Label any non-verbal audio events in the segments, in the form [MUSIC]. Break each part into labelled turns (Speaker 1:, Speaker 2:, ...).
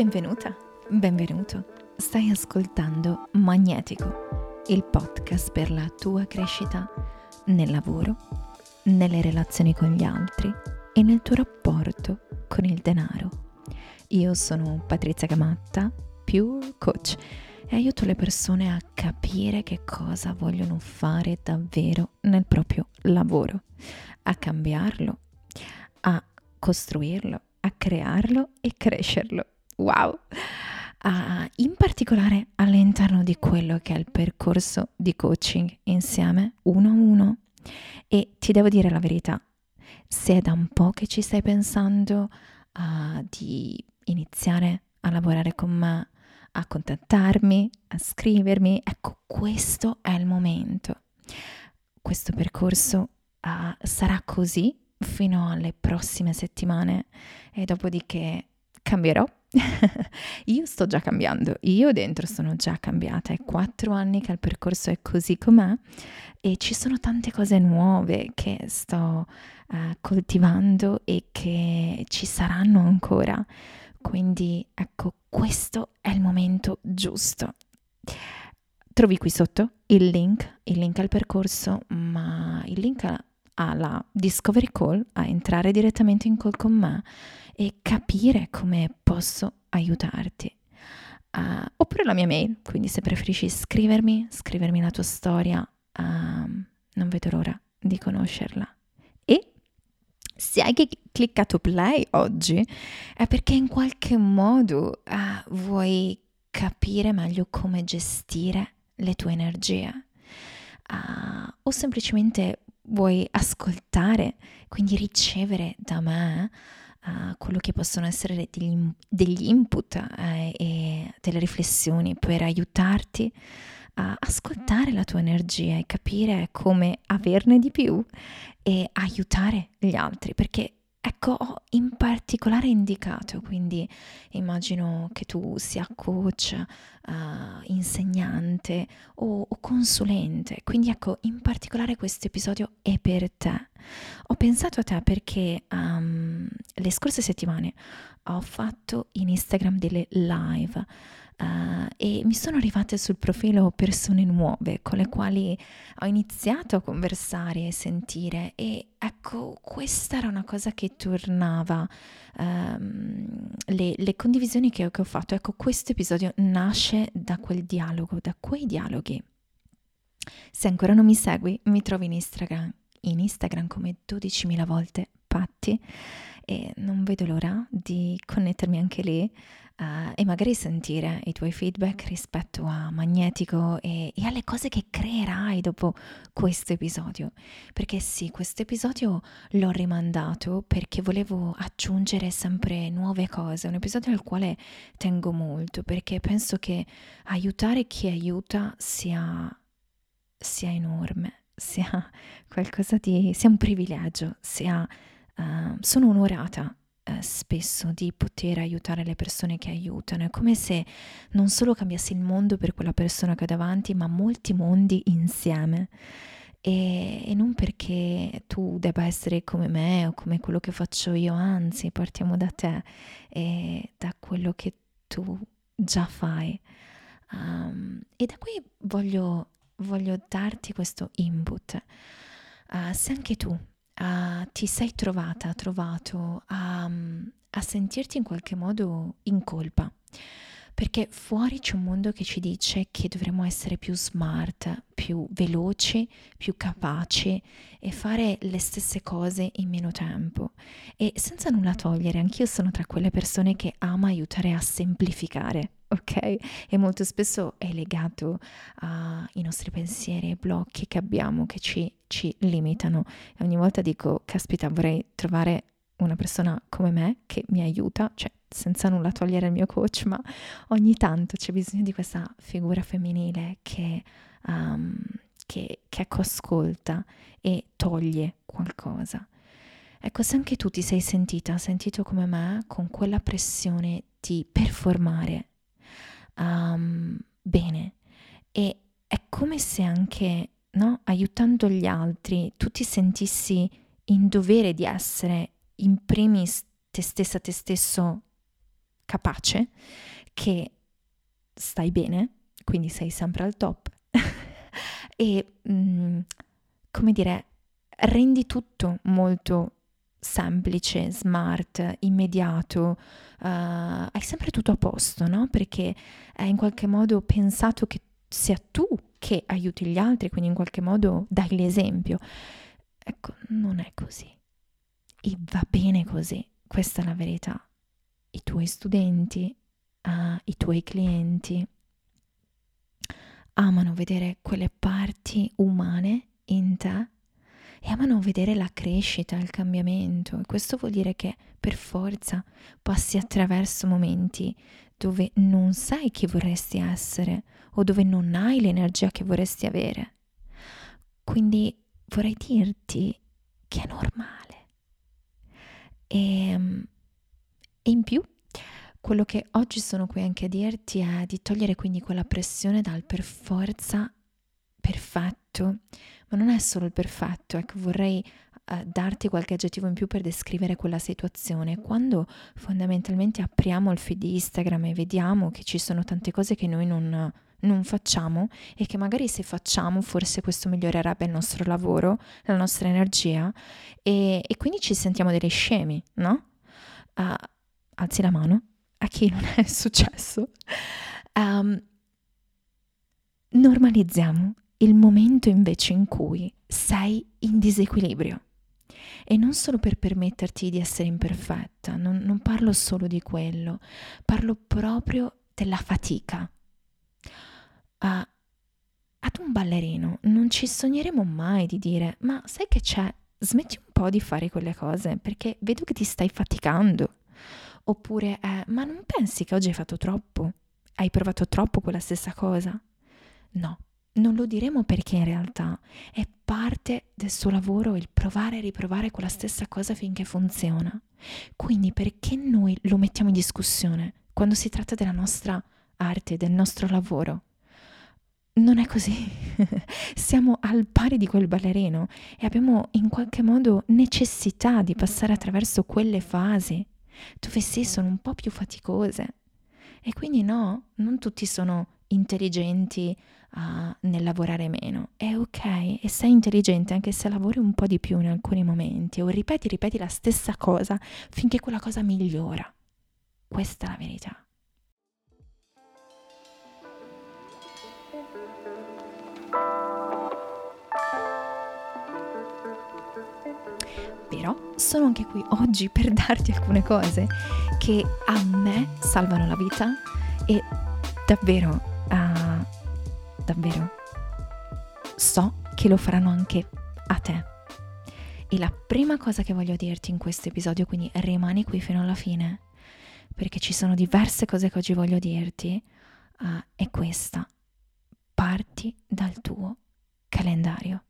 Speaker 1: Benvenuta, benvenuto. Stai ascoltando Magnetico, il podcast per la tua crescita nel lavoro, nelle relazioni con gli altri e nel tuo rapporto con il denaro. Io sono Patrizia Gamatta, Pure Coach e aiuto le persone a capire che cosa vogliono fare davvero nel proprio lavoro, a cambiarlo, a costruirlo, a crearlo e crescerlo wow! Uh, in particolare all'interno di quello che è il percorso di coaching insieme uno a uno. E ti devo dire la verità, se è da un po' che ci stai pensando uh, di iniziare a lavorare con me, a contattarmi, a scrivermi, ecco questo è il momento. Questo percorso uh, sarà così fino alle prossime settimane e dopodiché cambierò io sto già cambiando, io dentro sono già cambiata, è quattro anni che il percorso è così com'è e ci sono tante cose nuove che sto uh, coltivando e che ci saranno ancora. Quindi ecco, questo è il momento giusto. Trovi qui sotto il link, il link al percorso, ma il link alla Discovery Call, a entrare direttamente in call con me e capire come posso aiutarti. Uh, oppure la mia mail, quindi se preferisci scrivermi, scrivermi la tua storia, uh, non vedo l'ora di conoscerla. E se hai cliccato play oggi è perché in qualche modo uh, vuoi capire meglio come gestire le tue energie o semplicemente vuoi ascoltare, quindi ricevere da me uh, quello che possono essere degli, degli input uh, e delle riflessioni per aiutarti a ascoltare la tua energia e capire come averne di più e aiutare gli altri, perché Ecco, ho in particolare indicato, quindi immagino che tu sia coach, uh, insegnante o, o, consulente, quindi ecco, in particolare questo episodio è per te. Ho pensato a te perché um, le scorse settimane ho fatto in Instagram delle live Uh, e mi sono arrivate sul profilo persone nuove con le quali ho iniziato a conversare e sentire e ecco questa era una cosa che tornava um, le, le, condivisioni che, che ho fatto. Ecco questo episodio nasce da quel dialogo da quei dialoghi. Se ancora non mi segui mi trovi in Instagram in Instagram come 12.000 volte Patti e non vedo l'ora di connettermi anche lì uh, e magari sentire i tuoi feedback rispetto a Magnetico e, e alle cose che creerai dopo questo episodio. Perché sì, questo episodio l'ho rimandato perché volevo aggiungere sempre nuove cose, un episodio al quale tengo molto perché penso che aiutare chi aiuta sia, sia enorme, sia [LAUGHS] qualcosa di... sia un privilegio, sia uh, sono onorata uh, spesso di poter aiutare le persone che aiutano. È come se non solo cambiassi il mondo per quella persona che ho davanti, ma molti mondi insieme. E, e, non perché tu debba essere come me o come quello che faccio io, anzi partiamo da te e da quello che tu già fai. Um, e da qui voglio, voglio darti questo input. Uh, se anche tu uh, ti sei trovata, trovato a, a sentirti in qualche modo in colpa perché fuori c'è un mondo che ci dice che dovremmo essere più smart, più veloci, più capaci e fare le stesse cose in meno tempo. E senza nulla togliere, anch'io sono tra quelle persone che ama aiutare a semplificare, [LAUGHS] ok? E molto spesso è legato ai nostri pensieri e blocchi che abbiamo che ci, ci limitano. E ogni volta dico, caspita, vorrei trovare una persona come me che mi aiuta, cioè senza nulla togliere il mio coach, ma ogni tanto c'è bisogno di questa figura femminile che, um, che, che ascolta e toglie qualcosa. Ecco, se anche tu ti sei sentita, sentito come me, con quella pressione di performare um, bene, e è come se anche, no, aiutando gli altri, tu ti sentissi in dovere di essere in primis te stessa, te stesso capace, che stai bene, quindi sei sempre al top [LAUGHS] e, mh, mm, come dire, rendi tutto molto semplice, smart, immediato, uh, hai sempre tutto a posto, no? Perché è in qualche modo pensato che sia tu che aiuti gli altri, quindi in qualche modo dai l'esempio. Ecco, non è così. E va bene così, questa è la verità. I tuoi studenti, uh, i tuoi clienti amano vedere quelle parti umane in te e amano vedere la crescita, il cambiamento e questo vuol dire che per forza passi attraverso momenti dove non sai chi vorresti essere o dove non hai l'energia che vorresti avere. Quindi vorrei dirti che è normale. E, ehm, e in più, quello che oggi sono qui anche a dirti è di togliere quindi quella pressione dal per perfetto, ma non è solo il perfetto, ecco, vorrei darti qualche aggettivo in più per descrivere quella situazione. Quando fondamentalmente apriamo il feed Instagram e vediamo che ci sono tante cose che noi non, non facciamo e che magari se facciamo forse questo migliorerebbe il nostro lavoro, la nostra energia e, e quindi ci sentiamo degli scemi, no? Uh, alzi la mano a chi non è [LAUGHS] successo. Um, normalizziamo il momento invece in cui sei in disequilibrio. E non solo per permetterti di essere imperfetta, non, non parlo solo di quello, parlo proprio della fatica. Uh, ad un ballerino non ci sogneremo mai di dire, ma sai che c'è, smetti un po' di fare quelle cose perché vedo che ti stai faticando. Oppure, eh, ma non pensi che oggi hai fatto troppo? Hai provato troppo quella stessa cosa? No, non lo diremo perché in realtà è parte del suo lavoro il provare e riprovare quella stessa cosa finché funziona. Quindi perché noi lo mettiamo in discussione quando si tratta della nostra arte, del nostro lavoro? Non è così. [LAUGHS] Siamo al pari di quel ballerino e abbiamo in qualche modo necessità di passare attraverso quelle fasi dove sì sono un po' più faticose. E quindi no, non tutti sono intelligenti uh, nel lavorare meno. È ok e sei intelligente anche se lavori un po' di più in alcuni momenti o ripeti, ripeti la stessa cosa finché quella cosa migliora. Questa è la verità. Però sono anche qui oggi per [LAUGHS] darti alcune cose che a me salvano la vita e davvero davvero so che lo faranno anche a te. E la prima cosa che voglio dirti in questo episodio, quindi rimani qui fino alla fine, perché ci sono diverse cose che oggi voglio dirti, uh, è questa. Parti dal tuo calendario.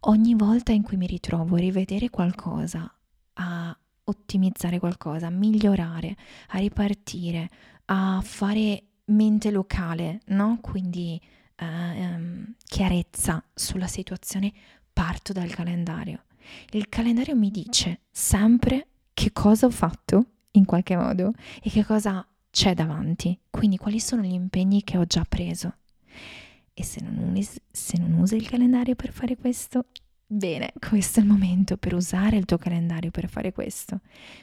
Speaker 1: Ogni volta in cui mi ritrovo a rivedere qualcosa, a ottimizzare qualcosa, a migliorare, a ripartire, a fare mente locale, no? Quindi uh, um, chiarezza sulla situazione, parto dal calendario. Il calendario mi dice sempre che cosa ho fatto in qualche modo e che cosa c'è davanti, quindi quali sono gli impegni che ho già preso. E se non, usi, se non usi il calendario per fare questo, bene, questo è il momento per usare il tuo calendario per fare questo,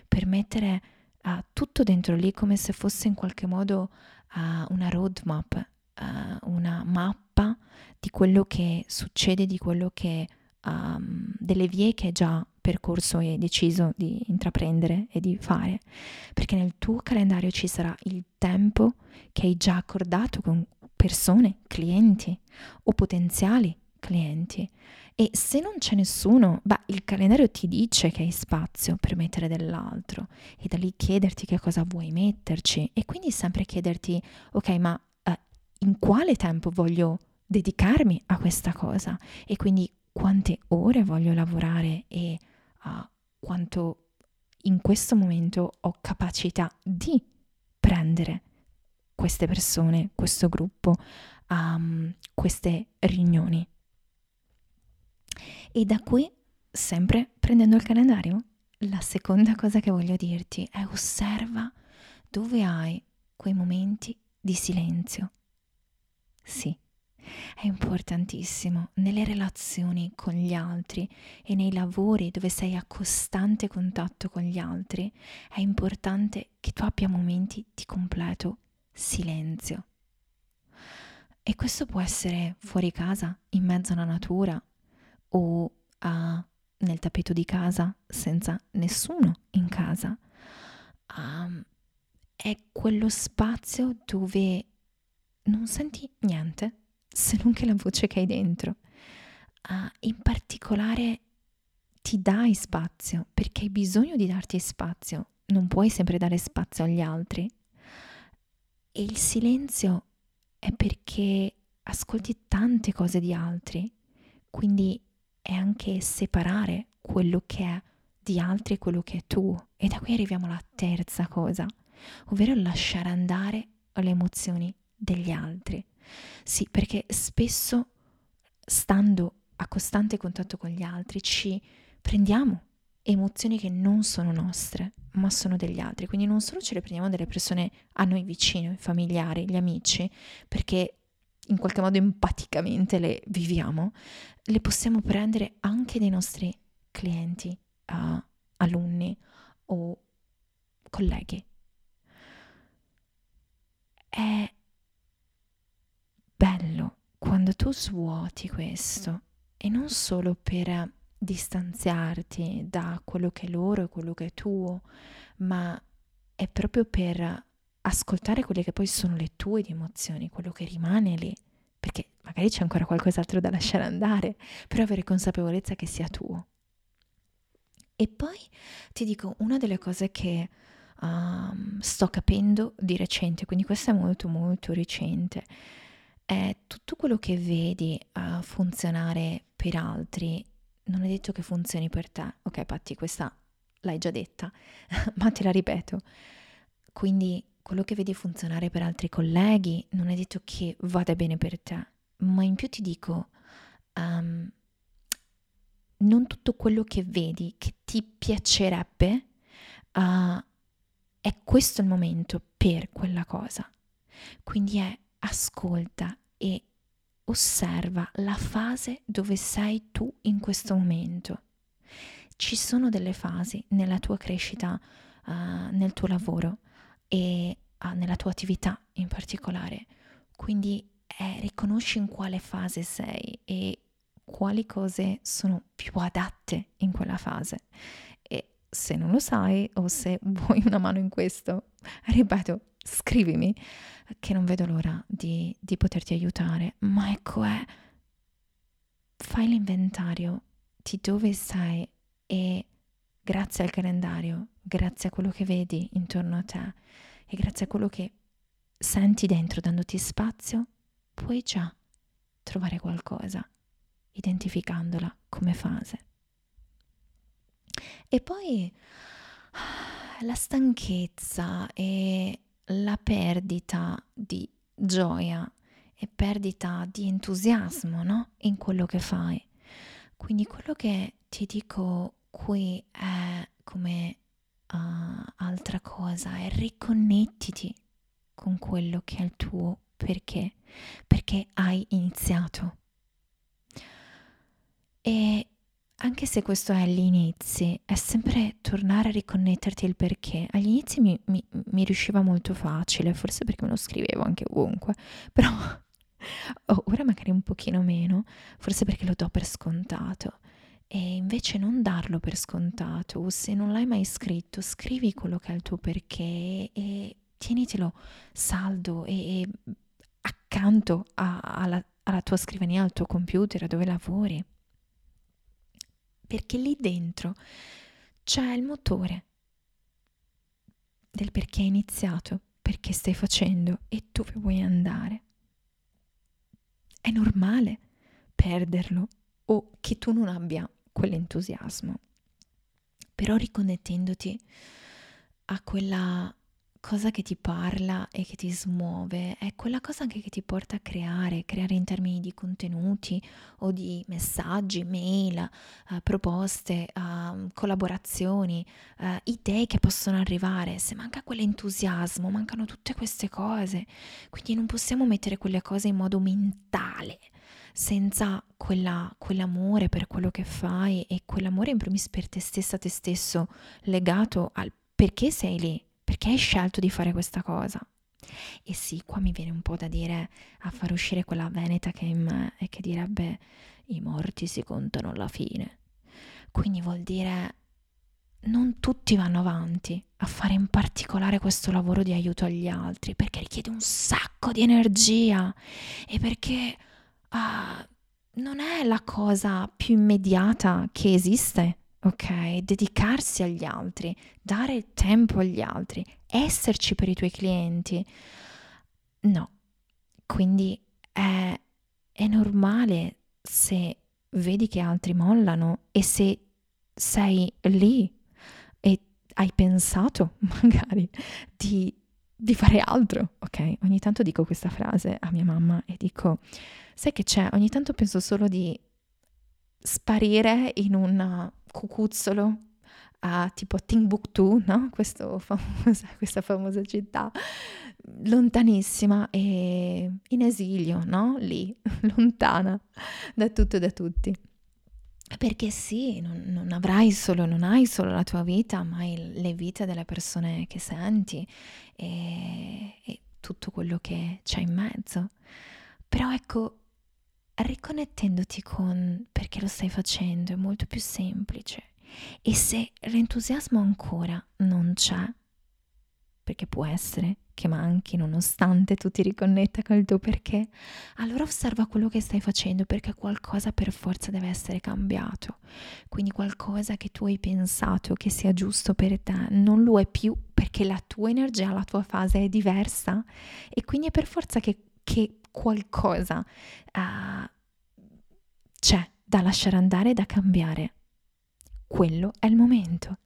Speaker 1: per mettere uh, tutto dentro lì come se fosse in qualche modo uh, una roadmap, uh, una mappa di quello che succede, di quello che um, delle vie che hai già percorso e deciso di intraprendere e di fare, perché nel tuo calendario ci sarà il tempo che hai già accordato con persone, clienti o potenziali clienti. E se non c'è nessuno, beh, il calendario ti dice che hai spazio per mettere dell'altro e da lì chiederti che cosa vuoi metterci e quindi sempre chiederti, ok, ma uh, in quale tempo voglio dedicarmi a questa cosa e quindi quante ore voglio lavorare e uh, quanto in questo momento ho capacità di prendere queste persone, questo gruppo, um, queste riunioni. E da qui, sempre prendendo il calendario, la seconda cosa che voglio dirti è osserva dove hai quei momenti di silenzio. Sì, è importantissimo nelle relazioni con gli altri e nei lavori dove sei a costante contatto con gli altri, è importante che tu abbia momenti di completo silenzio. E questo può essere fuori casa, in mezzo alla natura o a, nel tappeto di casa senza nessuno in casa. Um, è quello spazio dove non senti niente se non che la voce che hai dentro. Uh, in particolare ti dai spazio perché hai bisogno di darti spazio, non puoi sempre dare spazio agli altri. E il silenzio è perché ascolti tante cose di altri, quindi è anche separare quello che è di altri e quello che è tuo. E da qui arriviamo alla terza cosa, ovvero lasciare andare le emozioni degli altri. Sì, perché spesso stando a costante contatto con gli altri ci prendiamo emozioni che non sono nostre, ma sono degli altri. Quindi non solo ce le prendiamo dalle persone a noi vicine, familiari, gli amici, perché in qualche modo empaticamente le viviamo, le possiamo prendere anche dai nostri clienti, uh, alunni o colleghi. È bello quando tu svuoti questo e non solo per distanziarti da quello che è loro e quello che è tuo, ma è proprio per ascoltare quelle che poi sono le tue emozioni, quello che rimane lì, perché magari c'è ancora qualcos'altro da lasciare andare, però avere consapevolezza che sia tuo. E poi ti dico una delle cose che um, sto capendo di recente, quindi questa è molto molto recente, è tutto quello che vedi uh, funzionare per altri, non è detto che funzioni per te. Ok, Patti, questa l'hai già detta, [LAUGHS] ma te la ripeto. Quindi quello che vedi funzionare per altri colleghi non è detto che vada bene per te, ma in più ti dico, um, non tutto quello che vedi che ti piacerebbe uh, è questo il momento per quella cosa. Quindi è ascolta e osserva la fase dove sei tu in questo momento. Ci sono delle fasi nella tua crescita, uh, nel tuo lavoro e uh, nella tua attività in particolare. Quindi eh, riconosci in quale fase sei e quali cose sono più adatte in quella fase. E se non lo sai o se [LAUGHS] vuoi una mano in questo, ripeto, scrivimi che non vedo l'ora di, di poterti aiutare. Ma ecco è, fai l'inventario di dove sei e grazie al calendario, grazie a quello che vedi intorno a te e grazie a quello che senti dentro dandoti spazio, puoi già trovare qualcosa, identificandola come fase. E poi la stanchezza e la perdita di gioia e perdita di entusiasmo no? in quello che fai. Quindi quello che ti dico qui è come uh, altra cosa, è riconnettiti con quello che è il tuo perché, perché hai iniziato. E anche se questo è agli inizi, è sempre tornare a riconnetterti il perché. Agli inizi mi, mi, mi riusciva molto facile, forse perché me lo scrivevo anche ovunque, [LAUGHS] però oh, ora magari un pochino meno, forse perché lo do per scontato. E invece non darlo per scontato, se non l'hai mai scritto, scrivi quello che è il tuo perché e tienitelo saldo e, e accanto a, alla, alla tua scrivania, al tuo computer, dove lavori perché lì dentro c'è il motore del perché hai iniziato, perché stai facendo e dove vuoi andare. È normale perderlo o che tu non abbia quell'entusiasmo, però riconnettendoti a quella cosa che ti parla e che ti smuove, è quella cosa anche che ti porta a creare, creare in termini di contenuti o di messaggi, mail, uh, proposte, uh, collaborazioni, uh, idee che possono arrivare, se manca quell'entusiasmo, mancano tutte queste cose. Quindi non possiamo mettere quelle cose in modo mentale, senza quella, quell'amore per quello che fai e quell'amore in primis per te stessa, te stesso, legato al perché sei lì, perché hai scelto di fare questa cosa. E sì, qua mi viene un po' da dire a far uscire quella veneta che è in me e che direbbe i morti si contano alla fine. Quindi vuol dire non tutti vanno avanti a fare in particolare questo lavoro di aiuto agli altri perché richiede un sacco di energia e perché uh, non è la cosa più immediata che esiste, ok? Dedicarsi agli altri, dare tempo agli altri, esserci per i tuoi clienti. No, quindi è, è normale se vedi che altri mollano e se sei lì e hai pensato [LAUGHS] magari di, di fare altro, ok? Ogni tanto dico questa frase a mia mamma e dico, sai che c'è? Ogni tanto penso solo di sparire in un cucuzzolo a tipo Timbuktu, [LAUGHS] no? famosa, questa famosa città lontanissima e in esilio, no? Lì, [LAUGHS] lontana da tutto e da tutti. Perché sì, non, non, avrai solo, non hai solo la tua vita, ma hai le vite delle persone che senti e, e tutto quello che c'è in mezzo. Però ecco, riconnettendoti con perché lo stai facendo è molto più semplice e se l'entusiasmo ancora non c'è, perché può essere che manchi nonostante tu ti riconnetta col tuo perché, allora osserva quello che stai facendo perché qualcosa per forza deve essere cambiato. Quindi qualcosa che tu hai pensato che sia giusto per te non lo è più perché la tua energia, la tua fase è diversa e quindi è per forza che, qualcosa uh, c'è da lasciare andare da cambiare quello è il momento.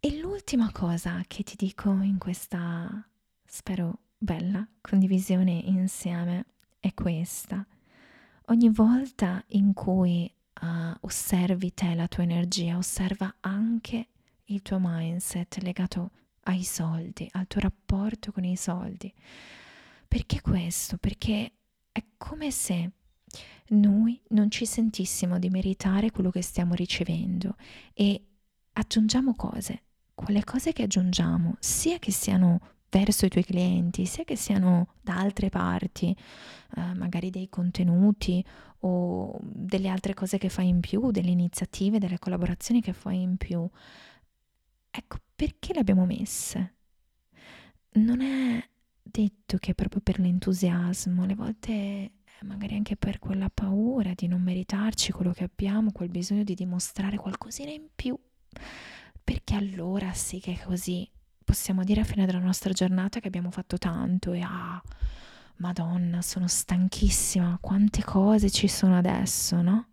Speaker 1: E l'ultima cosa che ti dico in questa, spero, bella condivisione insieme è questa. Ogni volta in cui uh, osservi te, la tua energia, osserva anche il tuo mindset legato ai soldi, al tuo rapporto con i soldi. Perché questo? Perché è come se noi non ci sentissimo di meritare quello che stiamo ricevendo e aggiungiamo cose, quelle cose che aggiungiamo, sia che siano verso i tuoi clienti, sia che siano da altre parti, eh, magari dei contenuti o delle altre cose che fai in più, delle iniziative, delle collaborazioni che fai in più. Ecco, perché le abbiamo messe? Non è detto che è proprio per l'entusiasmo, alle volte magari anche per quella paura di non meritarci quello che abbiamo, quel bisogno di dimostrare qualcosina in più, perché allora sì che così possiamo dire a fine della nostra giornata che abbiamo fatto tanto e ah, madonna, sono stanchissima, quante cose ci sono adesso, no?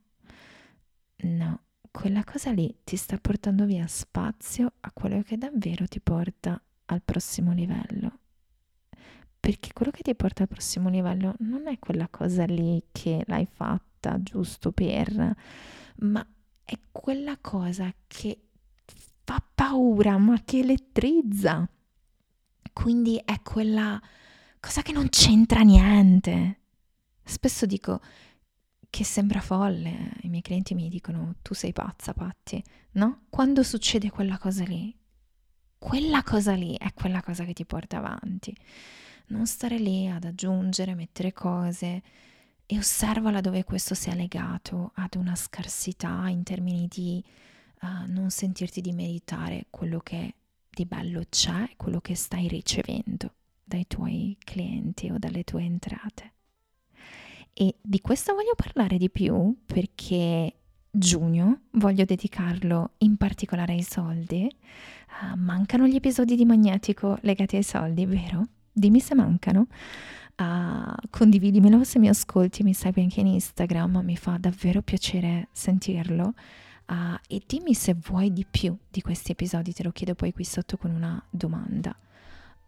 Speaker 1: No, quella cosa lì ti sta portando via spazio a quello che davvero ti porta al prossimo livello perché quello che ti porta al prossimo livello non è quella cosa lì che l'hai fatta giusto per, ma è quella cosa che fa paura, ma che elettrizza. Quindi è quella cosa che non c'entra niente. Spesso dico che sembra folle, i miei clienti mi dicono tu sei pazza, Patti, no? Quando succede quella cosa lì, quella cosa lì è quella cosa che ti porta avanti non stare lì ad aggiungere, mettere cose e osservala dove questo sia legato ad una scarsità in termini di uh, non sentirti di meritare quello che di bello c'è, quello che stai ricevendo dai tuoi clienti o dalle tue entrate. E di questo voglio parlare di più perché giugno voglio dedicarlo in particolare ai soldi. Uh, mancano gli episodi di Magnetico legati ai soldi, vero? dimmi se mancano. Uh, condividimelo se mi ascolti, mi segui anche in Instagram, mi fa davvero piacere sentirlo. Uh, e dimmi se vuoi di più di questi episodi, te lo chiedo poi qui sotto con una domanda.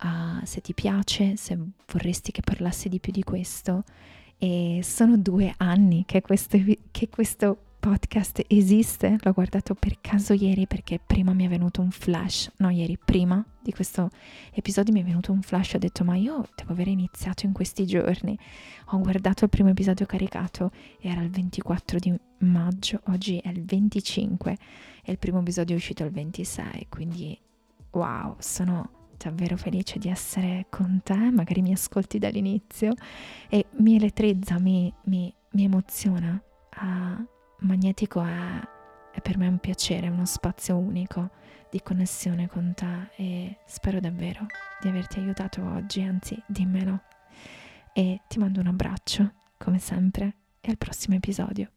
Speaker 1: Uh, se ti piace, se vorresti che parlassi di più di questo. E sono due anni che questo, che questo podcast esiste, l'ho guardato per caso ieri perché prima mi è venuto un flash, no ieri, prima di questo episodio mi è venuto un flash, ho detto ma io devo aver iniziato in questi giorni, ho guardato il primo episodio caricato, era il 24 di maggio, oggi è il 25 e il primo episodio è uscito il 26, quindi wow, sono davvero felice di essere con te, magari mi ascolti dall'inizio e mi elettrizza, mi, mi, mi emoziona. Uh, Magnetico è, è per me un piacere, uno spazio unico di connessione con te e spero davvero di averti aiutato oggi, anzi dimmelo. E ti mando un abbraccio, come sempre, e al prossimo episodio.